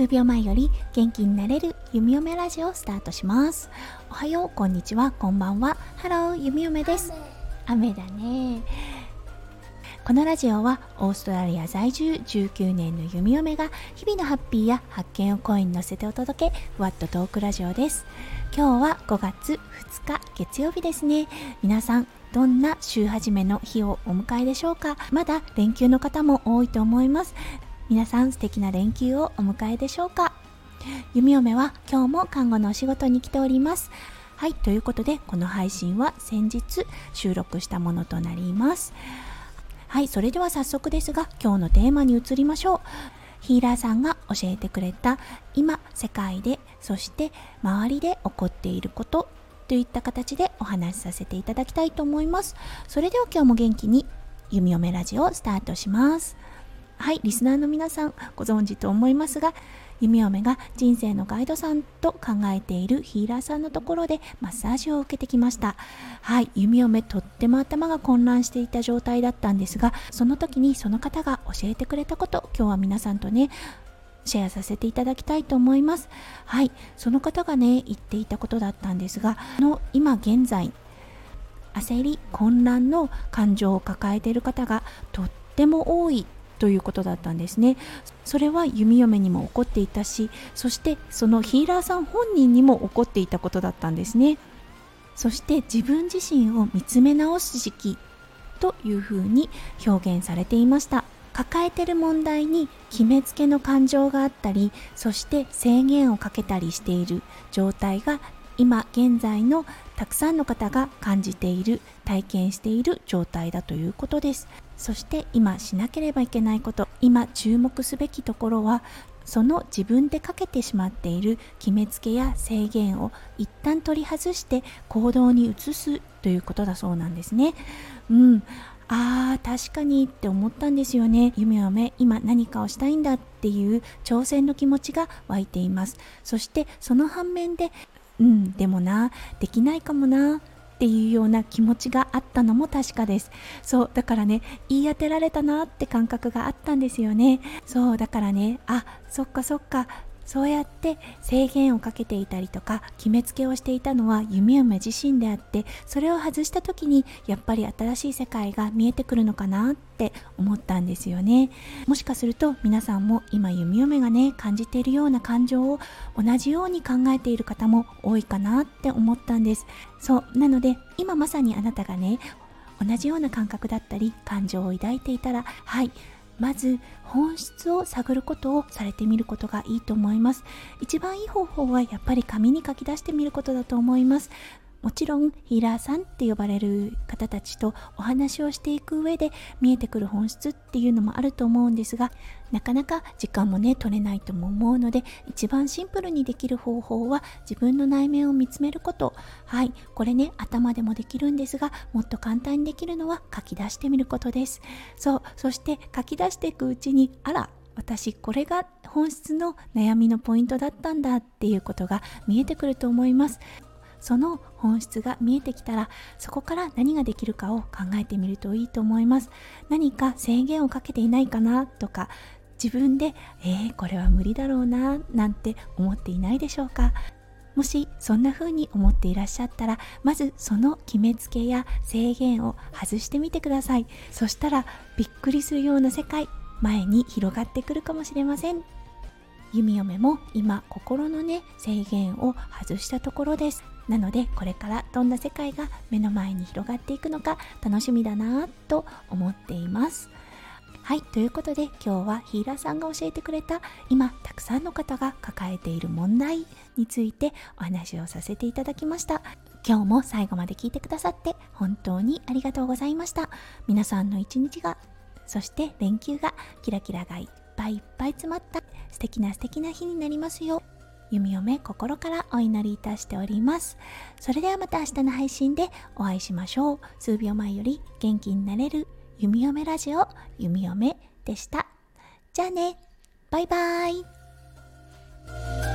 数秒前より元気になれる弓嫁ラジオをスタートします。おはようこんにちは。こんばんは。ハロー弓嫁です。雨だね。このラジオはオーストラリア在住19年の弓嫁が日々のハッピーや発見を声に乗せてお届けふわっとトークラジオです。今日は5月2日月曜日ですね。皆さんどんな週始めの日をお迎えでしょうか？まだ連休の方も多いと思います。皆さん素敵な連休をお迎えでしょうか？弓嫁は今日も看護のお仕事に来ております。はいということでこの配信は先日収録したものとなります。はいそれでは早速ですが今日のテーマに移りましょう。ヒーラーさんが教えてくれた今世界でそして周りで起こっていることといった形でお話しさせていただきたいと思います。それでは今日も元気に弓嫁ラジオスタートします。はいリスナーの皆さんご存知と思いますが弓嫁が人生のガイドさんと考えているヒーラーさんのところでマッサージを受けてきました。はい弓嫁とっても頭が混乱していた状態だったんですがその時にその方が教えてくれたこと今日は皆さんとねシェアさせていただきたいと思います。はいその方がね言っていたことだったんですがの今現在焦り混乱の感情を抱えている方がとっても多いということだったんですね。それは弓嫁にも起こっていたしそしてそのヒーラーさん本人にも起こっていたことだったんですね。そして自分自身を見つめ直す時期というふうに表現されていました。抱えてる問題に決めつけの感情があったりそして制限をかけたりしている状態が今現在のたくさんの方が感じている体験している状態だということです。そして今しなければいけないこと今注目すべきところはその自分でかけてしまっている決めつけや制限を一旦取り外して行動に移すということだそうなんですね。うん、あー確かにって思ったんですよね。夢を目今何かをしたいんだっていう挑戦の気持ちが湧いています。そしてその反面でうんでもなできないかもなっていうような気持ちがあったのも確かです。そうだからね言い当てられたなって感覚があったんですよね。そうだからねあそっかそっかそうやって制限をかけていたりとか決めつけをしていたのは弓嫁自身であってそれを外した時にやっぱり新しい世界が見えてくるのかなって思ったんですよね。もしかすると皆さんも今弓嫁がね感じているような感情を同じように考えている方も多いかなって思ったんです。そうなので今まさにあなたがね同じような感覚だったり感情を抱いていたらはいまず本質を探ることをされてみることがいいと思います。一番いい方法はやっぱり紙に書き出してみることだと思います。もちろんヒーラーさんって呼ばれる方たちとお話をしていく上で見えてくる本質っていうのもあると思うんですがなかなか時間もね取れないとも思うので一番シンプルにできる方法は自分の内面を見つめること。はいこれね頭でもできるんですがもっと簡単にできるのは書き出してみることです。そうそして書き出していくうちにあら私これが本質の悩みのポイントだったんだっていうことが見えてくると思います。その本質が見えてきたらそこから何ができるかを考えてみるといいと思います。何か制限をかけていないかなとか自分でえー、これは無理だろうななんて思っていないでしょうか。もしそんな風に思っていらっしゃったらまずその決めつけや制限を外してみてください。そしたらびっくりするような世界前に広がってくるかもしれません。弓嫁も今心のね制限を外したところです。なのでこれからどんな世界が目の前に広がっていくのか楽しみだなと思っています。はいということで今日はヒーラーさんが教えてくれた今たくさんの方が抱えている問題についてお話をさせていただきました。今日も最後まで聞いてくださって本当にありがとうございました。皆さんの一日がそして連休がキラキラがいっぱいいっぱい詰まった素敵な素敵な日になりますよう。弓嫁心からお祈りいたしております。それではまた明日の配信でお会いしましょう。数秒前より元気になれる弓嫁ラジオ弓嫁でした。じゃあね、バイバーイ。